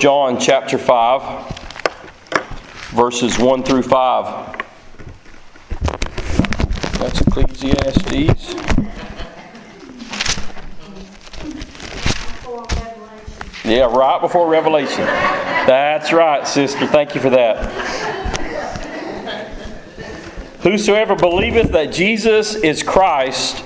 John chapter 5, verses 1 through 5. That's Ecclesiastes. Yeah, right before Revelation. That's right, sister. Thank you for that. Whosoever believeth that Jesus is Christ,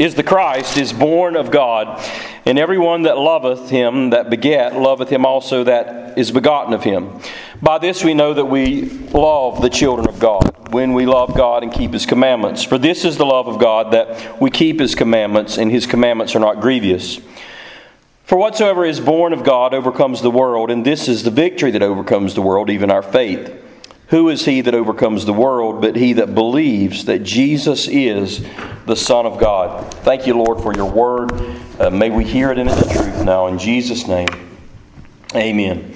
is the Christ, is born of God. And everyone that loveth him that begat, loveth him also that is begotten of him. By this we know that we love the children of God, when we love God and keep his commandments. For this is the love of God, that we keep his commandments, and his commandments are not grievous. For whatsoever is born of God overcomes the world, and this is the victory that overcomes the world, even our faith. Who is he that overcomes the world but he that believes that Jesus is the Son of God? Thank you, Lord, for your word. Uh, may we hear it in its truth now. In Jesus' name, amen.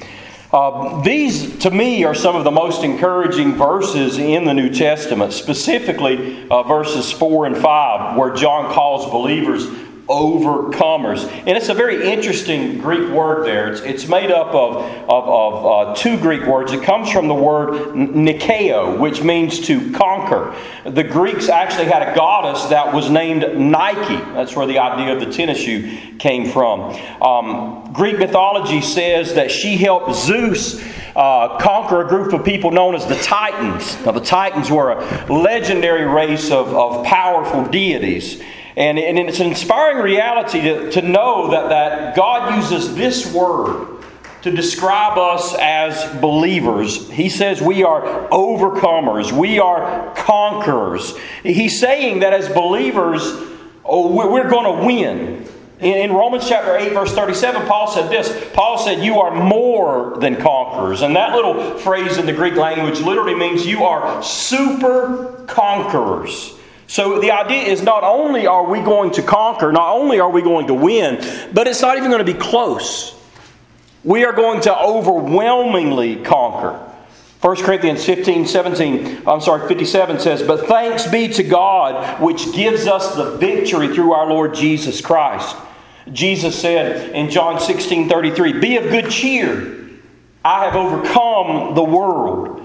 Uh, these, to me, are some of the most encouraging verses in the New Testament, specifically uh, verses 4 and 5, where John calls believers overcomers. And it's a very interesting Greek word there. It's, it's made up of, of, of uh, two Greek words. It comes from the word Nikeo, which means to conquer. The Greeks actually had a goddess that was named Nike. That's where the idea of the tennis shoe came from. Um, Greek mythology says that she helped Zeus. Uh, conquer a group of people known as the Titans. Now, the Titans were a legendary race of, of powerful deities. And, and it's an inspiring reality to, to know that, that God uses this word to describe us as believers. He says we are overcomers, we are conquerors. He's saying that as believers, oh, we're going to win. In Romans chapter 8, verse 37, Paul said this Paul said, You are more than conquerors. And that little phrase in the Greek language literally means you are super conquerors. So the idea is not only are we going to conquer, not only are we going to win, but it's not even going to be close. We are going to overwhelmingly conquer. 1 Corinthians 15, 17, I'm sorry, 57 says, But thanks be to God, which gives us the victory through our Lord Jesus Christ. Jesus said in John 16, 33, Be of good cheer. I have overcome the world.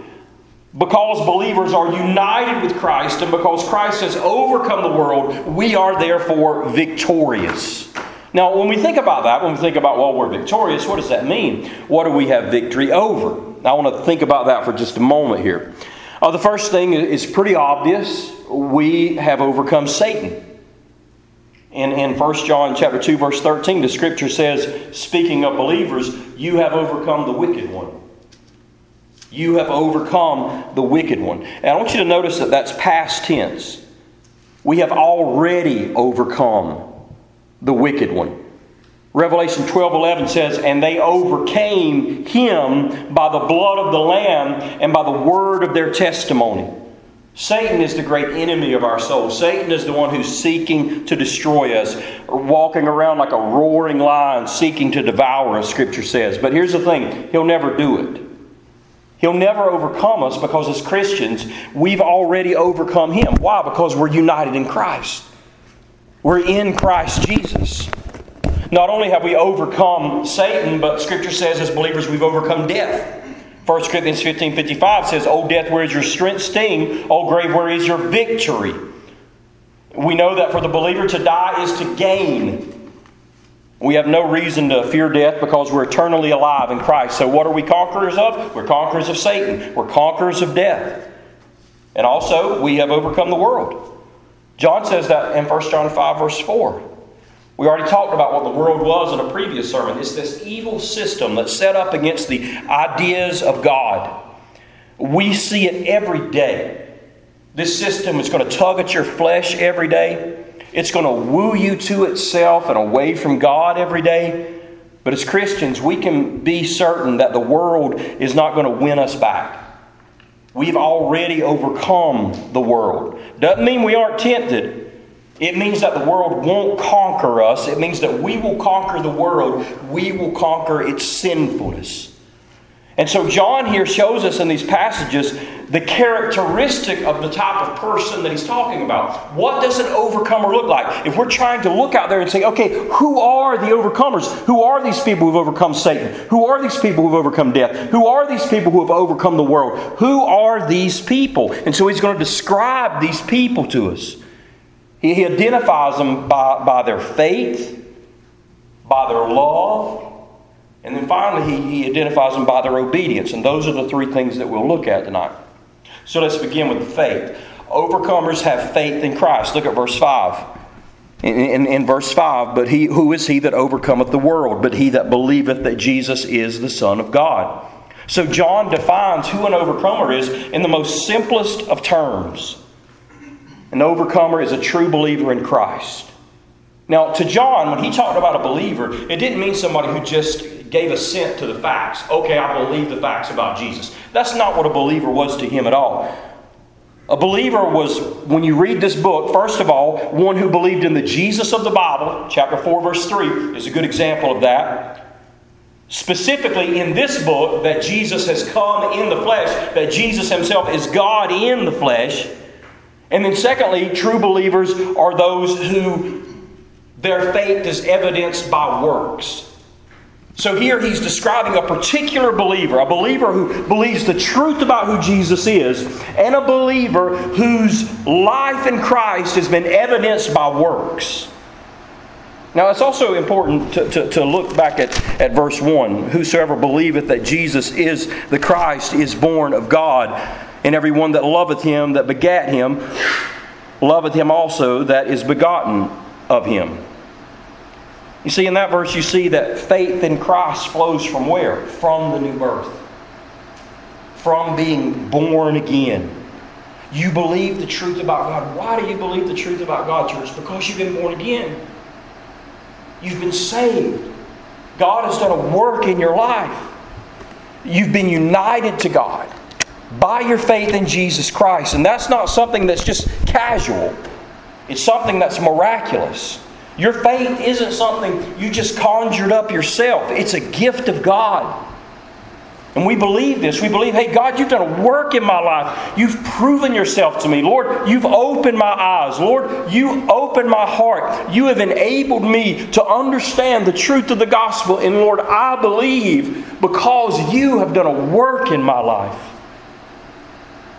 Because believers are united with Christ and because Christ has overcome the world, we are therefore victorious. Now, when we think about that, when we think about, well, we're victorious, what does that mean? What do we have victory over? I want to think about that for just a moment here. Uh, the first thing is pretty obvious. We have overcome Satan. In, in 1 John chapter 2, verse 13, the scripture says, speaking of believers, you have overcome the wicked one. You have overcome the wicked one. And I want you to notice that that's past tense. We have already overcome the wicked one. Revelation 12 11 says, And they overcame him by the blood of the Lamb and by the word of their testimony. Satan is the great enemy of our soul. Satan is the one who's seeking to destroy us, walking around like a roaring lion, seeking to devour us, Scripture says. But here's the thing he'll never do it. He'll never overcome us because as Christians, we've already overcome him. Why? Because we're united in Christ. We're in Christ Jesus. Not only have we overcome Satan, but Scripture says as believers we've overcome death. 1 Corinthians 15 55 says, O death, where is your strength sting? O grave, where is your victory? We know that for the believer to die is to gain. We have no reason to fear death because we're eternally alive in Christ. So, what are we conquerors of? We're conquerors of Satan. We're conquerors of death. And also, we have overcome the world. John says that in 1 John 5, verse 4. We already talked about what the world was in a previous sermon. It's this evil system that's set up against the ideas of God. We see it every day. This system is going to tug at your flesh every day. It's going to woo you to itself and away from God every day. But as Christians, we can be certain that the world is not going to win us back. We've already overcome the world. Doesn't mean we aren't tempted. It means that the world won't conquer us. It means that we will conquer the world. We will conquer its sinfulness. And so, John here shows us in these passages the characteristic of the type of person that he's talking about. What does an overcomer look like? If we're trying to look out there and say, okay, who are the overcomers? Who are these people who've overcome Satan? Who are these people who've overcome death? Who are these people who have overcome the world? Who are these people? And so, he's going to describe these people to us. He, identifies them by, by their faith, by their love, and then finally, he, he identifies them by their obedience. And those are the three things that we'll look at tonight. So let's begin with faith. Overcomers have faith in Christ. Look at verse 5. In, in, in, verse 5, but he who is he that overcometh the world, but he that believeth that Jesus is the Son of God. So John defines who an overcomer is in the most simplest of terms. An overcomer is a true believer in Christ. Now, to John, when he talked about a believer, it didn't mean somebody who just gave assent to the facts. Okay, I believe the facts about Jesus. That's not what a believer was to him at all. A believer was, when you read this book, first of all, one who believed in the Jesus of the Bible. Chapter 4, verse 3 is a good example of that. Specifically, in this book, that Jesus has come in the flesh, that Jesus himself is God in the flesh. And then, secondly, true believers are those who their faith is evidenced by works. So here he's describing a particular believer, a believer who believes the truth about who Jesus is, and a believer whose life in Christ has been evidenced by works. Now, it's also important to, to, to, look back at, at verse 1. Whosoever believeth that Jesus is the Christ is born of God, and every one that loveth him that begat him loveth him also that is begotten of him. You see, in that verse, you see that faith in Christ flows from where? From the new birth, from being born again. You believe the truth about God. Why do you believe the truth about God, church? Because you've been born again. You've been saved. God has done a work in your life. You've been united to God by your faith in Jesus Christ. And that's not something that's just casual, it's something that's miraculous. Your faith isn't something you just conjured up yourself, it's a gift of God. And we believe this. We believe, hey, God, you've done a work in my life. You've proven yourself to me. Lord, you've opened my eyes. Lord, you opened my heart. You have enabled me to understand the truth of the gospel. And Lord, I believe because you have done a work in my life.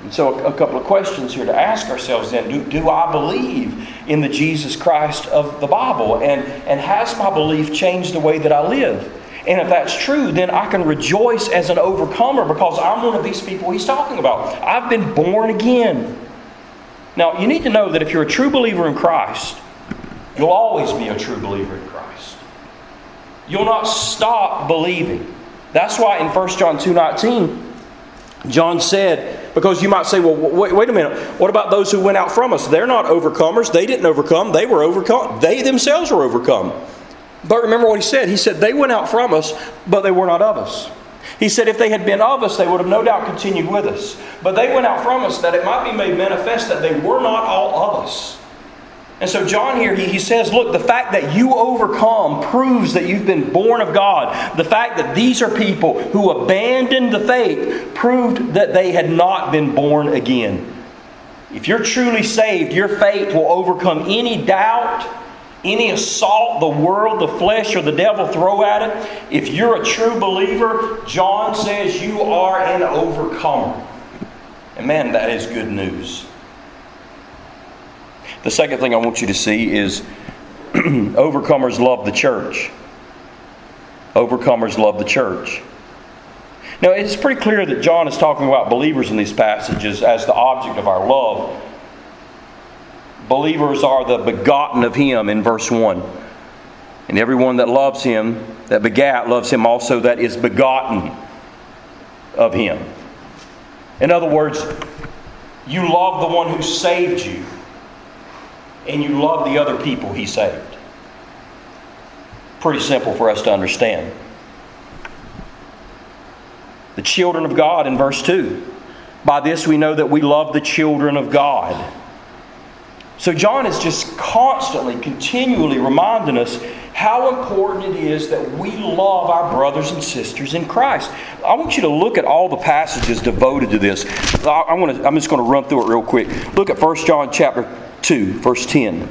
And so, a, couple of questions here to ask ourselves then do, do I believe in the Jesus Christ of the Bible? And, and has my belief changed the way that I live? And if that's true, then I can rejoice as an overcomer because I'm one of these people he's talking about. I've been born again. Now, you need to know that if you're a true believer in Christ, you'll always be a true believer in Christ. You'll not stop believing. That's why in 1 John 2:19, John said, because you might say, well, wait, wait, a minute. What about those who went out from us? They're not overcomers. They didn't overcome. They were overcome. They themselves were overcome. But remember what he said. He said, they went out from us, but they were not of us. He said, if they had been of us, they would have no doubt continued with us. But they went out from us that it might be made manifest that they were not all of us. And so, John here, he, he says, Look, the fact that you overcome proves that you've been born of God. The fact that these are people who abandoned the faith proved that they had not been born again. If you're truly saved, your faith will overcome any doubt, any assault the world, the flesh, or the devil throw at it. If you're a true believer, John says you are an overcomer. And man, that is good news. The second thing I want you to see is overcomers love the church. Overcomers love the church. Now, it's pretty clear that John is talking about believers in these passages as the object of our love. Believers are the begotten of Him in verse 1. And everyone that loves Him, that begat, loves Him also that is begotten of Him. In other words, you love the one who saved you and you love the other people he saved. Pretty simple for us to understand. The children of God in verse 2. By this we know that we love the children of God. So John is just constantly, continually reminding us how important it is that we love our brothers and sisters in Christ. I want you to look at all the passages devoted to this. I, am just going to run through it real quick. Look at 1 John chapter 2, verse 10.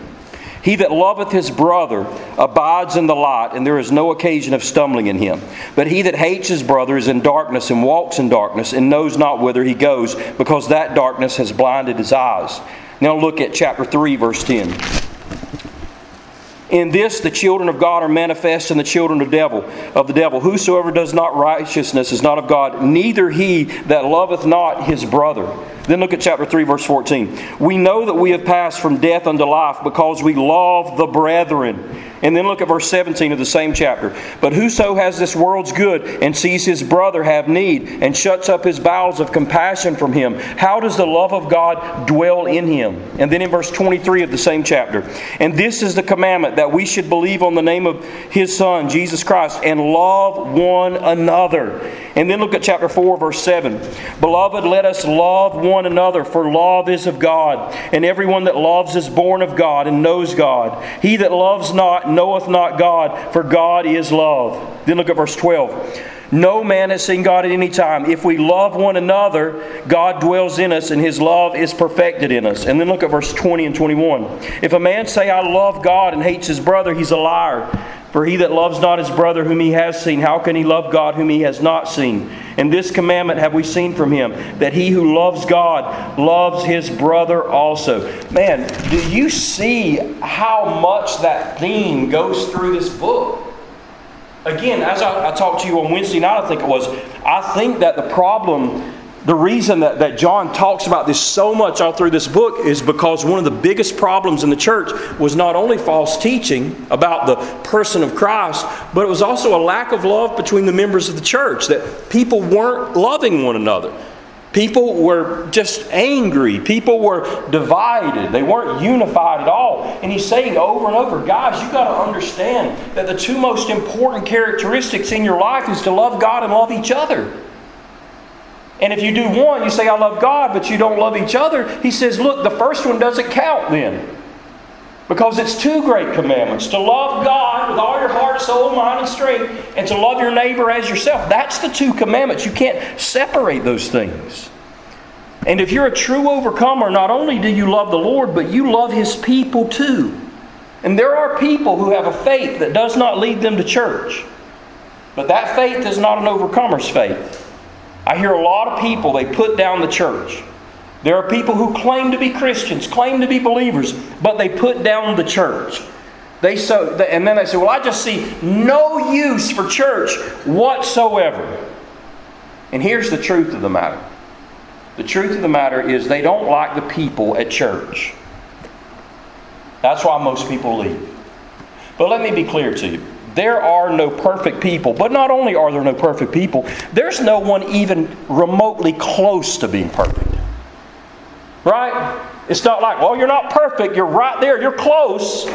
He that loveth his brother abides in the light, and there is no occasion of stumbling in him. But he that hates his brother is in darkness and walks in darkness and knows not whither he goes, because that darkness has blinded his eyes. Now look at chapter 3, verse 10. In this the children of God are manifest and the children of devil of the devil. Whosoever does not righteousness is not of God, neither he that loveth not his brother. Then look at chapter 3, verse 14. We know that we have passed from death unto life because we love the brethren. And then look at verse 17 of the same chapter. But whoso has this world's good and sees his brother have need and shuts up his bowels of compassion from him, how does the love of God dwell in him? And then in verse 23 of the same chapter. And this is the commandment that we should believe on the name of his Son, Jesus Christ, and love one another. And then look at chapter 4, verse 7. Beloved, let us love one another, for love is of God. And everyone that loves is born of God and knows God. He that loves not knoweth not God, for God is love. Then look at verse 12. No man has seen God at any time. If we love one another, God dwells in us and his love is perfected in us. And then look at verse 20 and 21. If a man say, I love God and hates his brother, he's a liar. For he that loves not his brother whom he has seen, how can he love God whom he has not seen? And this commandment have we seen from him, that he who loves God loves his brother also. Man, do you see how much that theme goes through this book? Again, as I, I talked to you on Wednesday night, I think it was, I think that the problem the reason that, that John talks about this so much all through this book is because one of the biggest problems in the church was not only false teaching about the person of Christ, but it was also a lack of love between the members of the church, that people weren't loving one another. People were just angry. People were divided. They weren't unified at all. And he's saying over and over, guys, you've got to understand that the two most important characteristics in your life is to love God and love each other. And if you do one, you say, I love God, but you don't love each other, he says, look, the first one doesn't count then. Because it's two great commandments to love God with all your heart, soul, mind, and strength, and to love your neighbor as yourself. That's the two commandments. You can't separate those things. And if you're a true overcomer, not only do you love the Lord, but you love His people too. And there are people who have a faith that does not lead them to church. But that faith is not an overcomer's faith. I hear a lot of people, they put down the church. There are people who claim to be Christians, claim to be believers, but they put down the church. They so and then they say, "Well, I just see no use for church whatsoever." And here's the truth of the matter. The truth of the matter is they don't like the people at church. That's why most people leave. But let me be clear to you. There are no perfect people. But not only are there no perfect people, there's no one even remotely close to being perfect. Right? It's not like, well, you're not perfect. You're right there. You're close.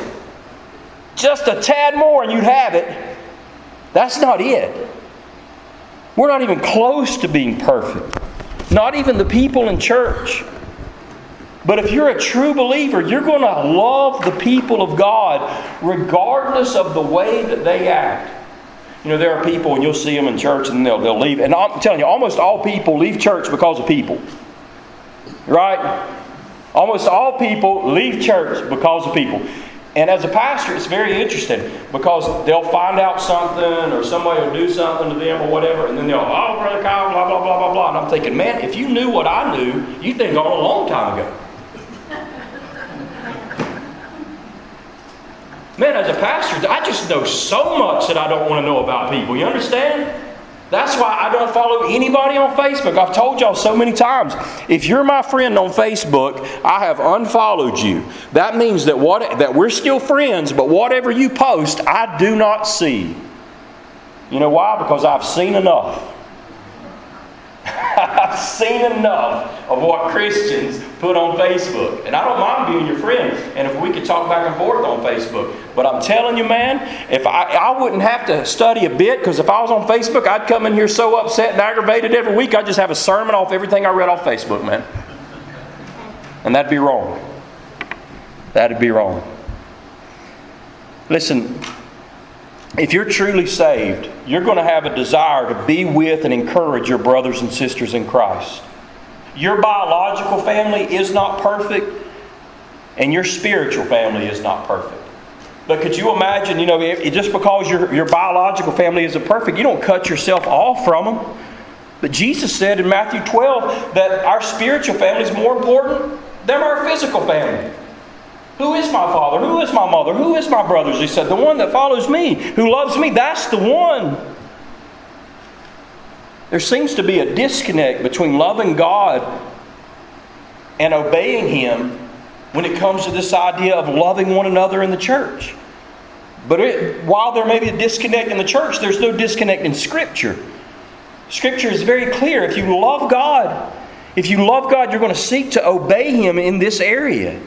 Just a tad more and you'd have it. That's not it. We're not even close to being perfect. Not even the people in church. But if you're a true believer, you're going to love the people of God regardless of the way that they act. You know, there are people, and you'll see them in church, and they'll, they'll leave. And I'm telling you, almost all people leave church because of people. Right? Almost all people leave church because of people. And as a pastor, it's very interesting because they'll find out something or somebody will do something to them or whatever, and then they'll, oh, Brother Kyle, blah, blah, blah, blah, blah. And I'm thinking, man, if you knew what I knew, you'd think gone a long time ago. Man, as a pastor, I just know so much that I don't want to know about people. You understand? That's why I don't follow anybody on Facebook. I've told y'all so many times. If you're my friend on Facebook, I have unfollowed you. That means that what that we're still friends, but whatever you post, I do not see. You know why? Because I've seen enough. I've seen enough of what Christians put on Facebook. And I don't mind being your friend. And if we could talk back and forth on Facebook. But I'm telling you, man, if I, I wouldn't have to study a bit, because if I was on Facebook, I'd come in here so upset and aggravated every week, I'd just have a sermon off everything I read off Facebook, man. And that'd be wrong. That'd be wrong. Listen, if you're truly saved, you're going to have a desire to be with and encourage your brothers and sisters in Christ. Your biological family is not perfect, and your spiritual family is not perfect. But could you imagine, you know, just because your, your biological family isn't perfect, you don't cut yourself off from them. But Jesus said in Matthew 12 that our spiritual family is more important than our physical family. Who is my father? Who is my mother? Who is my brothers? He said, The one that follows me, who loves me, that's the one. There seems to be a disconnect between loving God and obeying Him when it comes to this idea of loving one another in the church. But it, while there may be a disconnect in the church, there's no disconnect in Scripture. Scripture is very clear. If you love God, if you love God, you're going to seek to obey Him in this area.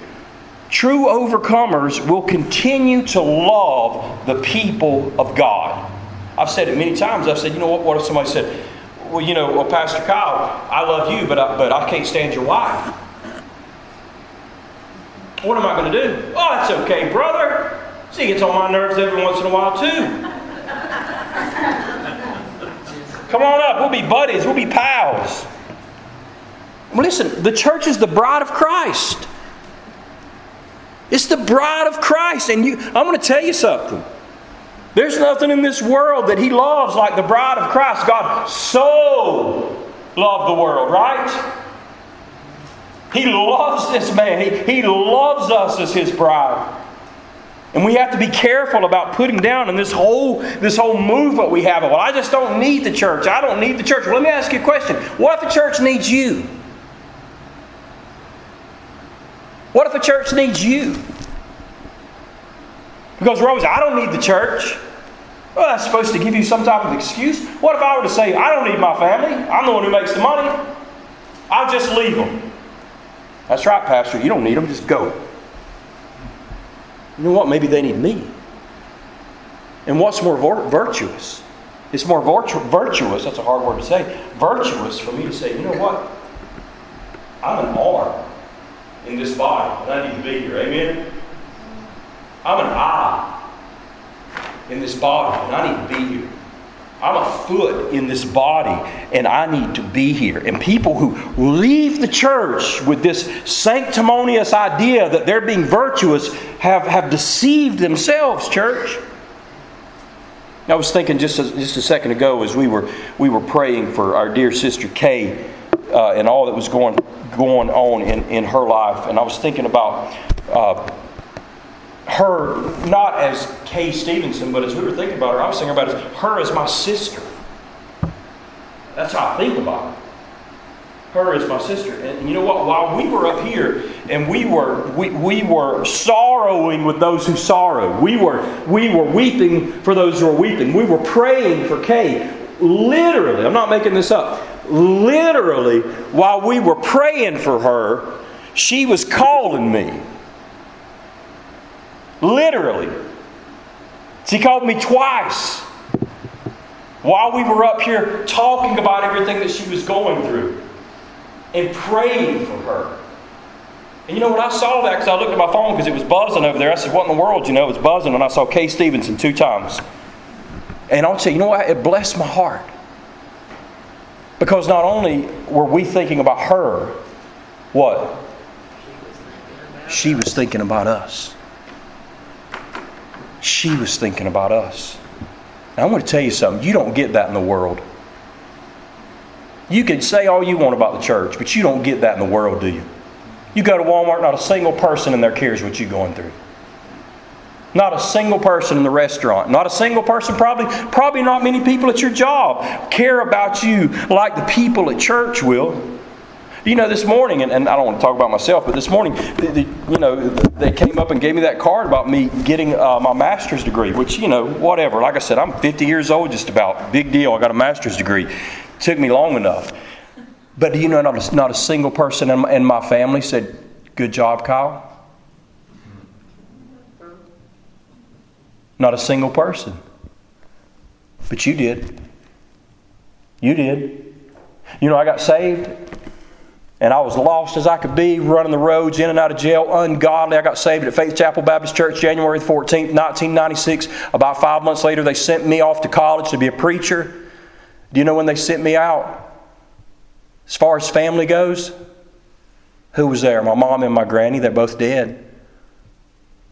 True overcomers will continue to love the people of God. I've said it many times. I've said, you know what? What if somebody said, well, you know, well, Pastor Kyle, I love you, but I, but I can't stand your wife. What am I going to do? Oh, that's okay, brother. See, it gets on my nerves every once in a while, too. Come on up. We'll be buddies. We'll be pals. Listen, the church is the bride of Christ. It's the bride of Christ. And you, I'm going to tell you something. There's nothing in this world that He loves like the bride of Christ. God so loved the world, right? He loves this man. He, he loves us as his bride. And we have to be careful about putting down in this whole this whole movement we have. Well, I just don't need the church. I don't need the church. Well, let me ask you a question. What if the church needs you? The church needs you? Because Rose, I don't need the church. Well, that's supposed to give you some type of excuse. What if I were to say, I don't need my family? I'm the one who makes the money. I'll just leave them. That's right, Pastor. You don't need them, just go. You know what? Maybe they need me. And what's more virtuous? It's more virtu- virtuous, that's a hard word to say, virtuous for me to say, you know what? I'm an arm in this body, and I need to be here. Amen? I'm an eye in this body, and I need to be here. I'm a foot in this body and I need to be here. And people who leave the church with this sanctimonious idea that they're being virtuous have, have deceived themselves, church. I was thinking just a, just a second ago as we were, we were praying for our dear sister Kay uh, and all that was going, going on in, in her life. And I was thinking about. Uh, her not as Kay Stevenson, but as we were thinking about her, I was thinking about her as my sister. That's how I think about her. Her as my sister. And you know what? While we were up here and we were we, we were sorrowing with those who sorrow, we were we were weeping for those who are weeping. We were praying for Kay. Literally, I'm not making this up. Literally, while we were praying for her, she was calling me. Literally. She called me twice while we were up here talking about everything that she was going through and praying for her. And you know, when I saw that, because I looked at my phone because it was buzzing over there, I said, What in the world? You know, it was buzzing, and I saw Kay Stevenson two times. And I'll tell you, you know what? It blessed my heart. Because not only were we thinking about her, what? She was thinking about us she was thinking about us. Now, I want to tell you something. You don't get that in the world. You can say all you want about the church, but you don't get that in the world, do you? You go to Walmart, not a single person in there cares what you're going through. Not a single person in the restaurant, not a single person, probably, probably not many people at your job care about you like the people at church will. You know, this morning, and, and I don't want to talk about myself, but this morning, the, the, you know, they came up and gave me that card about me getting uh, my master's degree, which, you know, whatever. Like I said, I'm 50 years old, just about. Big deal. I got a master's degree. Took me long enough. But do you know, not a, not a single person in my, in my family said, Good job, Kyle? Not a single person. But you did. You did. You know, I got saved And I was lost as I could be, running the roads, in and out of jail, ungodly. I got saved at Faith Chapel Baptist Church January 14th, 1996. About five months later, they sent me off to college to be a preacher. Do you know when they sent me out? As far as family goes, who was there? My mom and my granny, they're both dead.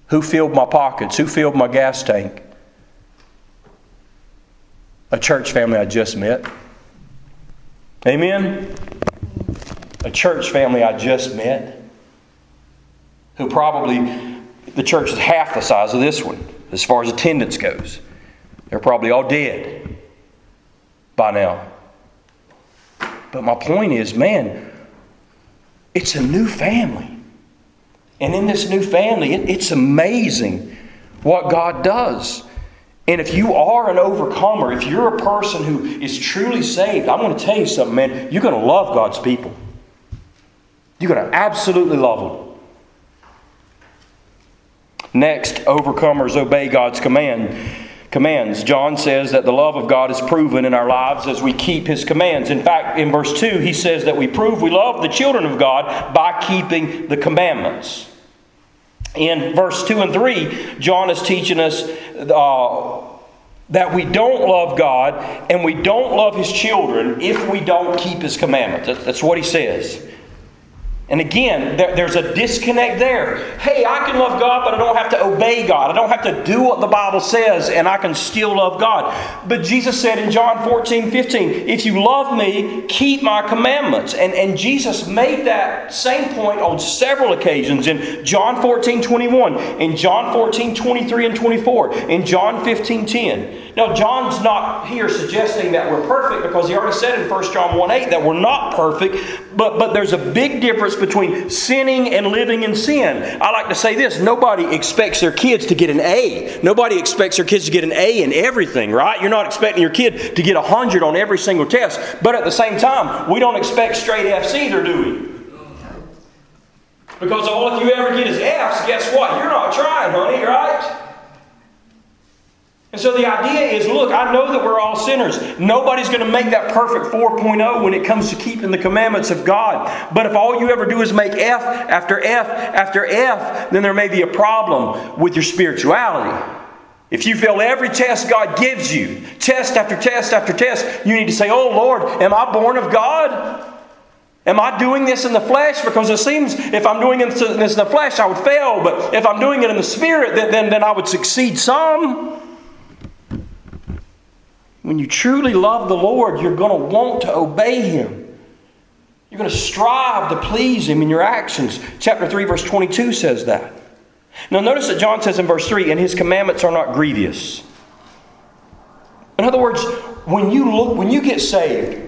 Who filled my pockets? Who filled my gas tank? A church family I just met. Amen? A church family I just met. Who probably, the church is half the size of this one as far as attendance goes. They're probably all dead by now. But my point is, man, it's a new family. And in this new family, it, it's amazing what God does. And if you are an overcomer, if you're a person who is truly saved, I'm going to tell you something, man. You're going to love God's people. You're going to absolutely love them. Next, overcomers obey God's command commands. John says that the love of God is proven in our lives as we keep his commands. In fact, in verse 2, he says that we prove we love the children of God by keeping the commandments. In verse 2 and 3, John is teaching us uh, that we don't love God and we don't love his children if we don't keep his commandments. That's what he says. And again, there, there's a disconnect there. Hey, I can love God, but I don't have to obey God. I don't have to do what the Bible says, and I can still love God. But Jesus said in John 14, 15, if you love me, keep my commandments. And, and Jesus made that same point on several occasions in John 14, 21, in John 14, 23 and 24, in John 15, 10. Now, John's not here suggesting that we're perfect because he already said in 1 John 1 8 that we're not perfect, but, but there's a big difference between sinning and living in sin. I like to say this nobody expects their kids to get an A. Nobody expects their kids to get an A in everything, right? You're not expecting your kid to get 100 on every single test. But at the same time, we don't expect straight F's either, do we? Because all if you ever get is F's, guess what? You're not trying, honey, right? And so the idea is look, I know that we're all sinners. Nobody's going to make that perfect 4.0 when it comes to keeping the commandments of God. But if all you ever do is make F after F after F, then there may be a problem with your spirituality. If you fail every test God gives you, test after test after test, you need to say, Oh Lord, am I born of God? Am I doing this in the flesh? Because it seems if I'm doing this in the flesh, I would fail. But if I'm doing it in the spirit, then, then, then I would succeed some. When you truly love the Lord, you're going to want to obey Him. You're going to strive to please Him in your actions. Chapter 3, verse 22 says that. Now, notice that John says in verse 3, and His commandments are not grievous. In other words, when you look, when you get saved,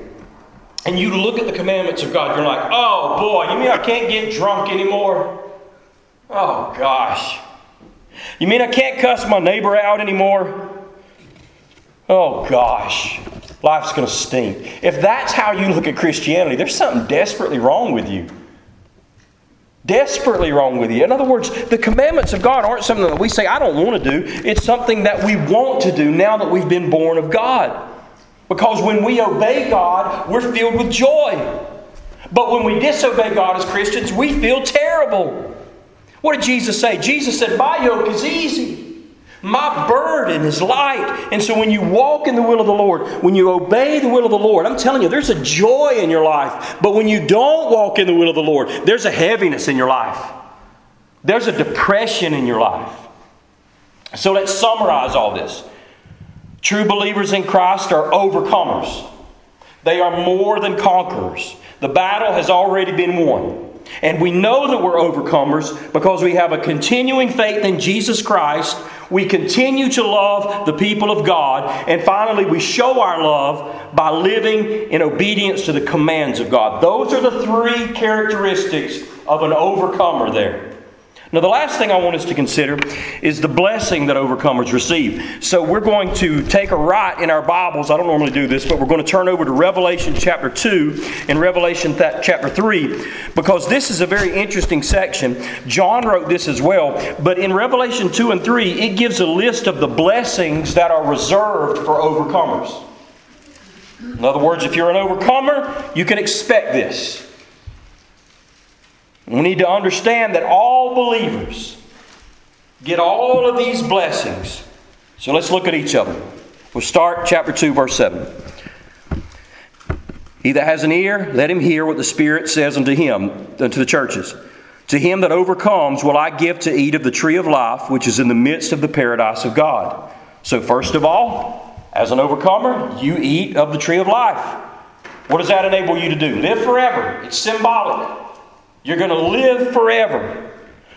and you look at the commandments of God, you're like, oh boy, you mean I can't get drunk anymore? Oh gosh. You mean I can't cuss my neighbor out anymore? Oh gosh, life's going to stink. If that's how you look at Christianity, there's something desperately wrong with you. Desperately wrong with you. In other words, the commandments of God aren't something that we say, I don't want to do. It's something that we want to do now that we've been born of God. Because when we obey God, we're filled with joy. But when we disobey God as Christians, we feel terrible. What did Jesus say? Jesus said, My yoke is easy. My burden is light. And so when you walk in the will of the Lord, when you obey the will of the Lord, I'm telling you, there's a joy in your life. But when you don't walk in the will of the Lord, there's a heaviness in your life. There's a depression in your life. So let's summarize all this. True believers in Christ are overcomers. They are more than conquerors. The battle has already been won. And we know that we're overcomers because we have a continuing faith in Jesus Christ. We continue to love the people of God. And finally, we show our love by living in obedience to the commands of God. Those are the three characteristics of an overcomer there. Now, the last thing I want us to consider is the blessing that overcomers receive. So, we're going to take a right in our Bibles. I don't normally do this, but we're going to turn over to Revelation chapter 2 and Revelation th- chapter 3 because this is a very interesting section. John wrote this as well, but in Revelation 2 and 3, it gives a list of the blessings that are reserved for overcomers. In other words, if you're an overcomer, you can expect this. We need to understand that all believers get all of these blessings. So let's look at each of them. We'll start chapter 2, verse 7. He that has an ear, let him hear what the Spirit says unto him, unto the churches. To him that overcomes will I give to eat of the tree of life, which is in the midst of the paradise of God. So, first of all, as an overcomer, you eat of the tree of life. What does that enable you to do? Live forever. It's symbolic. You're going to live forever.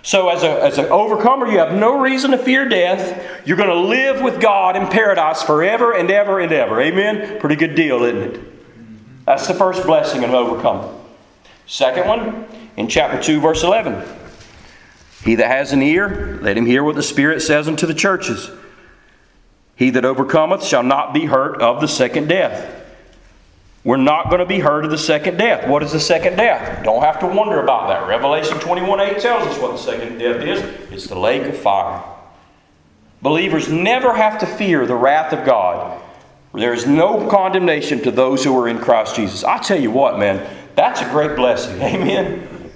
So, as, a, as an overcomer, you have no reason to fear death. You're going to live with God in paradise forever and ever and ever. Amen? Pretty good deal, isn't it? That's the first blessing of an overcomer. Second one, in chapter 2, verse 11. He that has an ear, let him hear what the Spirit says unto the churches. He that overcometh shall not be hurt of the second death. We're not going to be heard of the second death. What is the second death? Don't have to wonder about that. Revelation 21 8 tells us what the second death is it's the lake of fire. Believers never have to fear the wrath of God. There is no condemnation to those who are in Christ Jesus. I tell you what, man, that's a great blessing. Amen.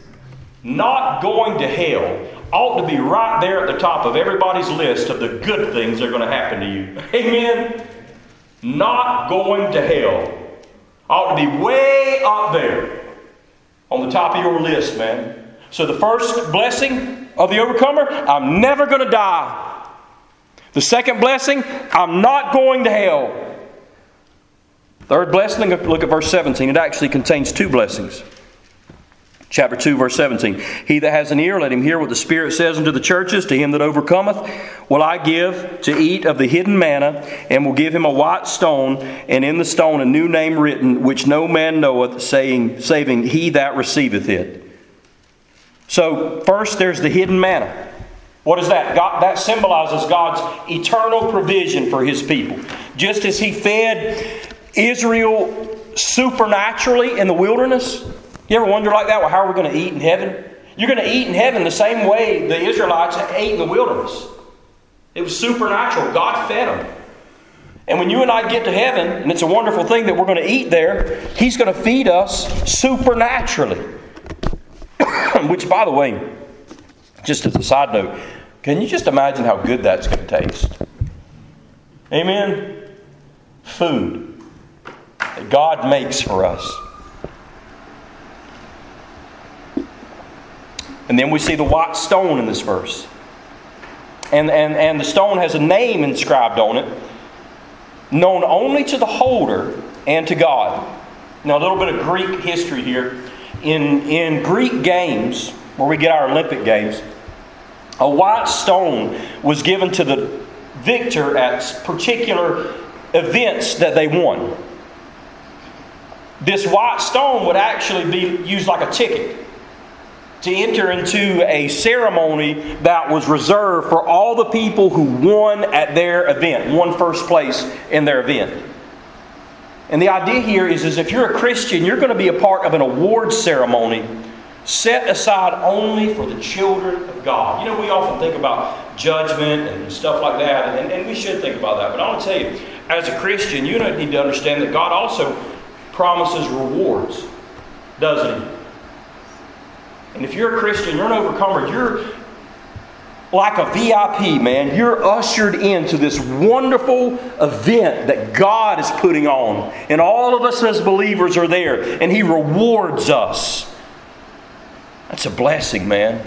Not going to hell ought to be right there at the top of everybody's list of the good things that are going to happen to you. Amen. Not going to hell ought to be way up there on the top of your list, man. So the first blessing of the overcomer, I'm never going to die. The second blessing, I'm not going to hell. Third blessing, look at verse 17. It actually contains two blessings. Chapter 2, verse 17. He that has an ear, let him hear what the Spirit says unto the churches. To him that overcometh, will I give to eat of the hidden manna, and will give him a white stone, and in the stone a new name written, which no man knoweth, saying, saving he that receiveth it. So, first there's the hidden manna. What is that? God, that symbolizes God's eternal provision for his people. Just as he fed Israel supernaturally in the wilderness. You ever wonder like that? Well, how are we going to eat in heaven? You're going to eat in heaven the same way the Israelites ate in the wilderness. It was supernatural. God fed them. And when you and I get to heaven, and it's a wonderful thing that we're going to eat there, He's going to feed us supernaturally. Which, by the way, just as a side note, can you just imagine how good that's going to taste? Amen? Food that God makes for us. And then we see the white stone in this verse. And, and, and the stone has a name inscribed on it, known only to the holder and to God. Now, a little bit of Greek history here. In, in Greek games, where we get our Olympic games, a white stone was given to the victor at particular events that they won this white stone would actually be used like a ticket to enter into a ceremony that was reserved for all the people who won at their event, won first place in their event. And the idea here is, is if you're a Christian, you're going to be a part of an awards ceremony set aside only for the children of God. You know, we often think about judgment and stuff like that, and, and we should think about that. But I want to tell you, as a Christian, you don't need to understand that God also promises rewards, doesn't he? And if you're a Christian, you're an overcomer, you're like a VIP, man. You're ushered into this wonderful event that God is putting on. And all of us as believers are there, and He rewards us. That's a blessing, man.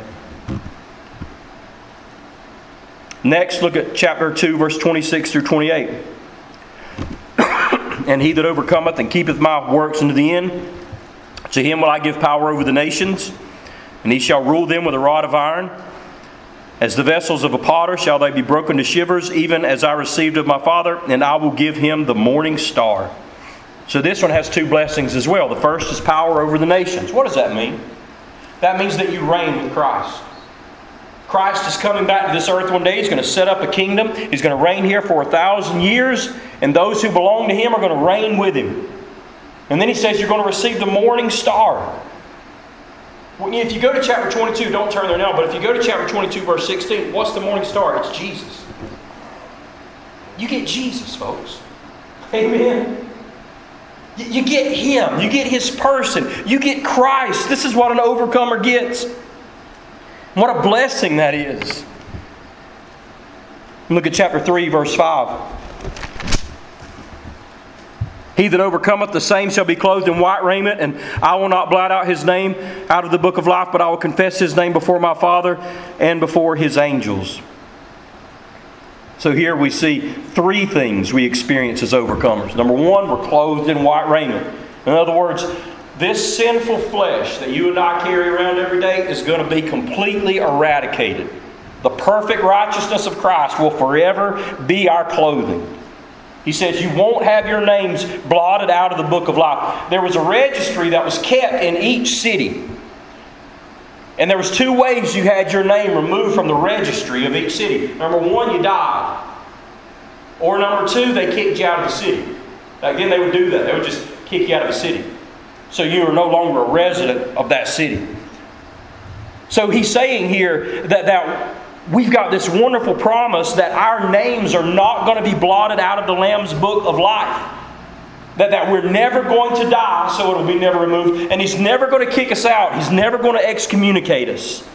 Next, look at chapter 2, verse 26 through 28 and he that overcometh and keepeth my works unto the end, to him will I give power over the nations, and he shall rule them with a rod of iron. As the vessels of a potter shall they be broken to shivers, even as I received of my Father, and I will give him the morning star. So this one has two blessings as well. The first is power over the nations. What does that mean? That means that you reign with Christ. Christ is coming back to this earth one day. He's going to set up a kingdom. He's going to reign here for a thousand years, and those who belong to him are going to reign with him. And then he says, You're going to receive the morning star. If you go to chapter 22, don't turn there now, but if you go to chapter 22, verse 16, what's the morning star? It's Jesus. You get Jesus, folks. Amen. You get Him, you get His person, you get Christ. This is what an overcomer gets. What a blessing that is. Look at chapter 3, verse 5. He that overcometh, the same shall be clothed in white raiment, and I will not blot out his name out of the book of life, but I will confess his name before my Father and before his angels. So here we see three things we experience as overcomers. Number one, we're clothed in white raiment. In other words, this sinful flesh that you and I carry around every day is going to be completely eradicated. The perfect righteousness of Christ will forever be our clothing. He says, You won't have your names blotted out of the book of life. There was a registry that was kept in each city. And there was two ways you had your name removed from the registry of each city. Number one, you died. Or number two, they kicked you out of the city. Back then they would do that. They would just kick you out of the city. So you are no longer a resident of that city. So he's saying here that, that we've got this wonderful promise that our names are not going to be blotted out of the Lamb's book of life. That, that we're never going to die, so it'll be never removed. And He's never going to kick us out, He's never going to excommunicate us.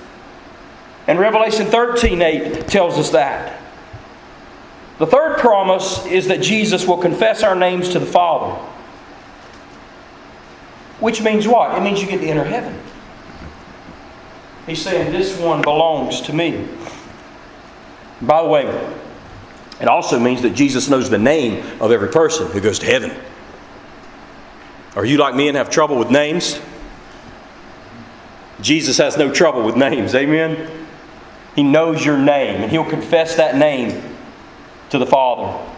And Revelation 13 8 tells us that. The third promise is that Jesus will confess our names to the Father. Which means what? It means you get to enter heaven. He's saying, This one belongs to me. By the way, it also means that Jesus knows the name of every person who goes to heaven. Are you like me and have trouble with names? Jesus has no trouble with names. Amen? He knows your name, and He'll confess that name to the Father.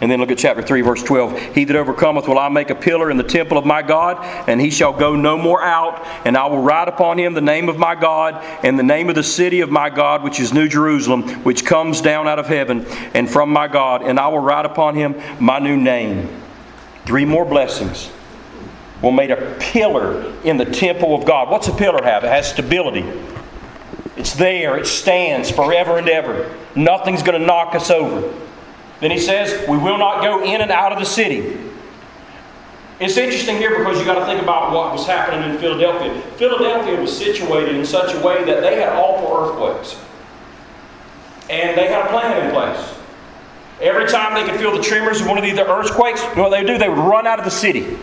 And then look at chapter 3, verse 12. He that overcometh will I make a pillar in the temple of my God, and he shall go no more out. And I will write upon him the name of my God, and the name of the city of my God, which is New Jerusalem, which comes down out of heaven, and from my God. And I will write upon him my new name. Three more blessings. Will made a pillar in the temple of God. What's a pillar have? It has stability. It's there, it stands forever and ever. Nothing's going to knock us over. Then he says, We will not go in and out of the city. It's interesting here because you've got to think about what was happening in Philadelphia. Philadelphia was situated in such a way that they had awful earthquakes. And they had a plan in place. Every time they could feel the tremors of one of these earthquakes, you what they would do? They would run out of the city,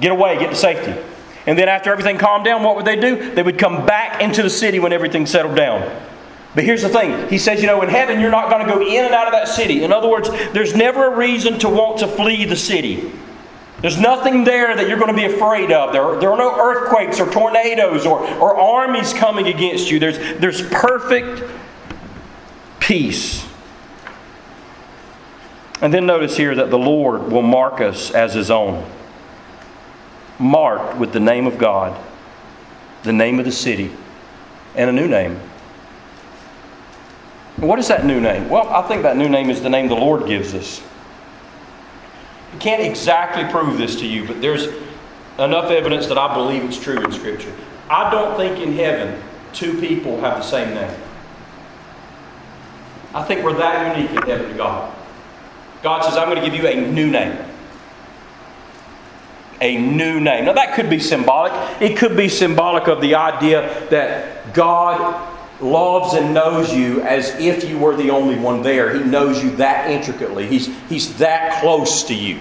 get away, get to safety. And then after everything calmed down, what would they do? They would come back into the city when everything settled down. But here's the thing He says, you know, in heaven, you're not going to go in and out of that city. In other words, there's never a reason to want to flee the city. There's nothing there that you're going to be afraid of. There are, there are no earthquakes or tornadoes or, or armies coming against you. There's, there's perfect peace. And then notice here that the Lord will mark us as His own, marked with the name of God, the name of the city, and a new name. What is that new name? Well, I think that new name is the name the Lord gives us. I can't exactly prove this to you, but there's enough evidence that I believe it's true in Scripture. I don't think in heaven two people have the same name. I think we're that unique in heaven to God. God says, I'm going to give you a new name. A new name. Now, that could be symbolic. It could be symbolic of the idea that God loves and knows you as if you were the only one there. He knows you that intricately, He's, he's that close to you.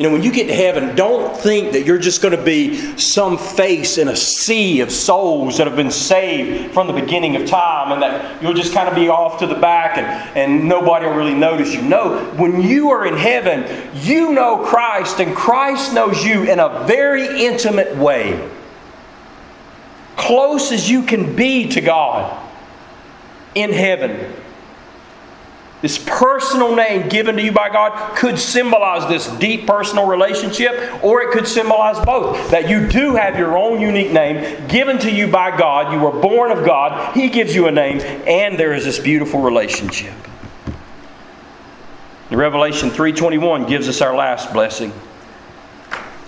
You know, when you get to heaven, don't think that you're just going to be some face in a sea of souls that have been saved from the beginning of time and that you'll just kind of be off to the back and, and nobody will really notice you. No, when you are in heaven, you know Christ and Christ knows you in a very intimate way close as you can be to God in heaven. This personal name given to you by God could symbolize this deep personal relationship, or it could symbolize both. That you do have your own unique name given to you by God. You were born of God, He gives you a name, and there is this beautiful relationship. Revelation 3:21 gives us our last blessing.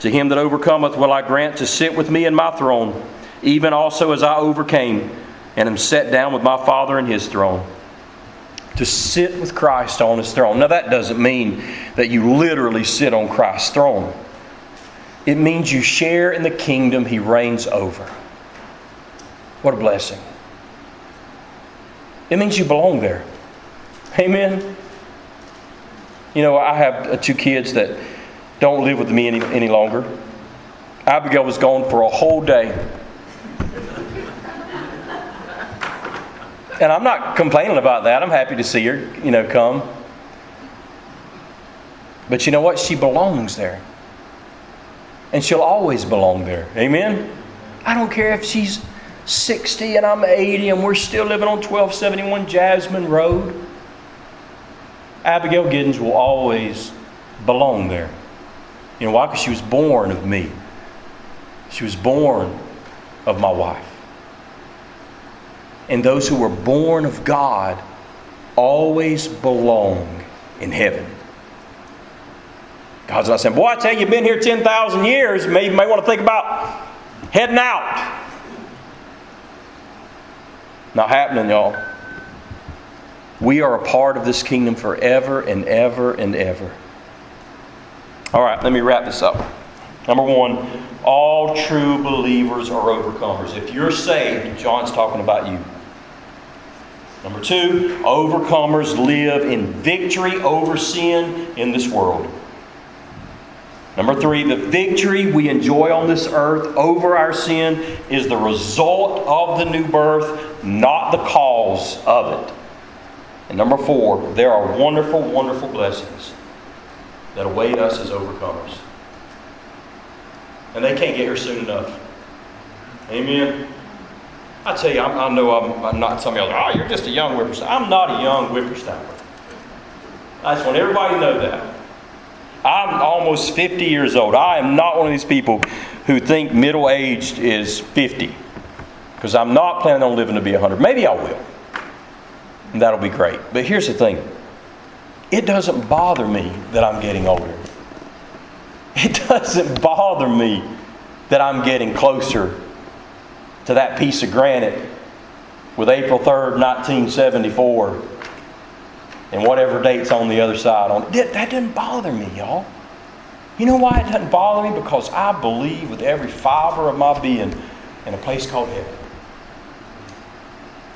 To him that overcometh will I grant to sit with me in my throne even also as I overcame and am set down with my Father in his throne. to sit with Christ on his throne. Now, that doesn't mean that you literally sit on Christ's throne, it means you share in the kingdom he reigns over. What a blessing. It means you belong there. Amen. You know, I have uh, two kids that don't live with me any, any longer. Abigail was gone for a whole day. And I'm not complaining about that. I'm happy to see her, you know, come. But you know what? She belongs there. And she'll always belong there. Amen? I don't care if she's 60 and I'm 80 and we're still living on 1271 Jasmine Road. Abigail Giddens will always belong there. You know why? Because she was born of me. She was born of my wife. And those who were born of God always belong in heaven. God's not saying, Boy, I tell you, you've been here 10,000 years. Maybe you may want to think about heading out. Not happening, y'all. We are a part of this kingdom forever and ever and ever. All right, let me wrap this up. Number one, all true believers are overcomers. If you're saved, John's talking about you. Number two, overcomers live in victory over sin in this world. Number three, the victory we enjoy on this earth over our sin is the result of the new birth, not the cause of it. And number four, there are wonderful, wonderful blessings that await us as overcomers. And they can't get here soon enough. Amen. I tell you, I'm, i know I'm, I'm, not. Some of y'all oh, you're just a young whippersnapper. I'm not a young whippersnapper. I just want everybody to know that. I'm almost 50 years old. I am not one of these people who think middle aged is 50. Because I'm not planning on living to be 100. Maybe I will. And that'll be great. But here's the thing it doesn't bother me that I'm getting older. It doesn't bother me that I'm getting closer to that piece of granite with April 3rd, 1974, and whatever date's on the other side on it. That doesn't bother me, y'all. You know why it doesn't bother me? Because I believe with every fiber of my being in a place called heaven.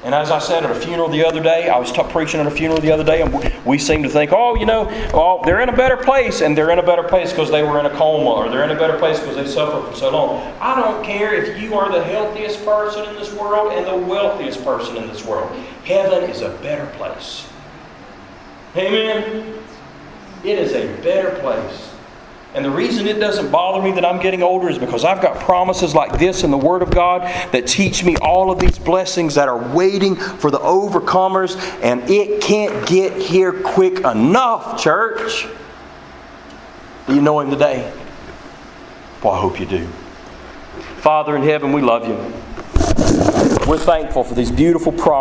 And as I said at a funeral the other day, I was t- preaching at a funeral the other day, and we, we seem to think, oh, you know, well, they're in a better place, and they're in a better place because they were in a coma, or they're in a better place because they suffered for so long. I don't care if you are the healthiest person in this world and the wealthiest person in this world. Heaven is a better place. Amen? It is a better place. And the reason it doesn't bother me that I'm getting older is because I've got promises like this in the Word of God that teach me all of these blessings that are waiting for the overcomers, and it can't get here quick enough, church. Do you know Him today? Well, I hope you do. Father in heaven, we love you. We're thankful for these beautiful promises.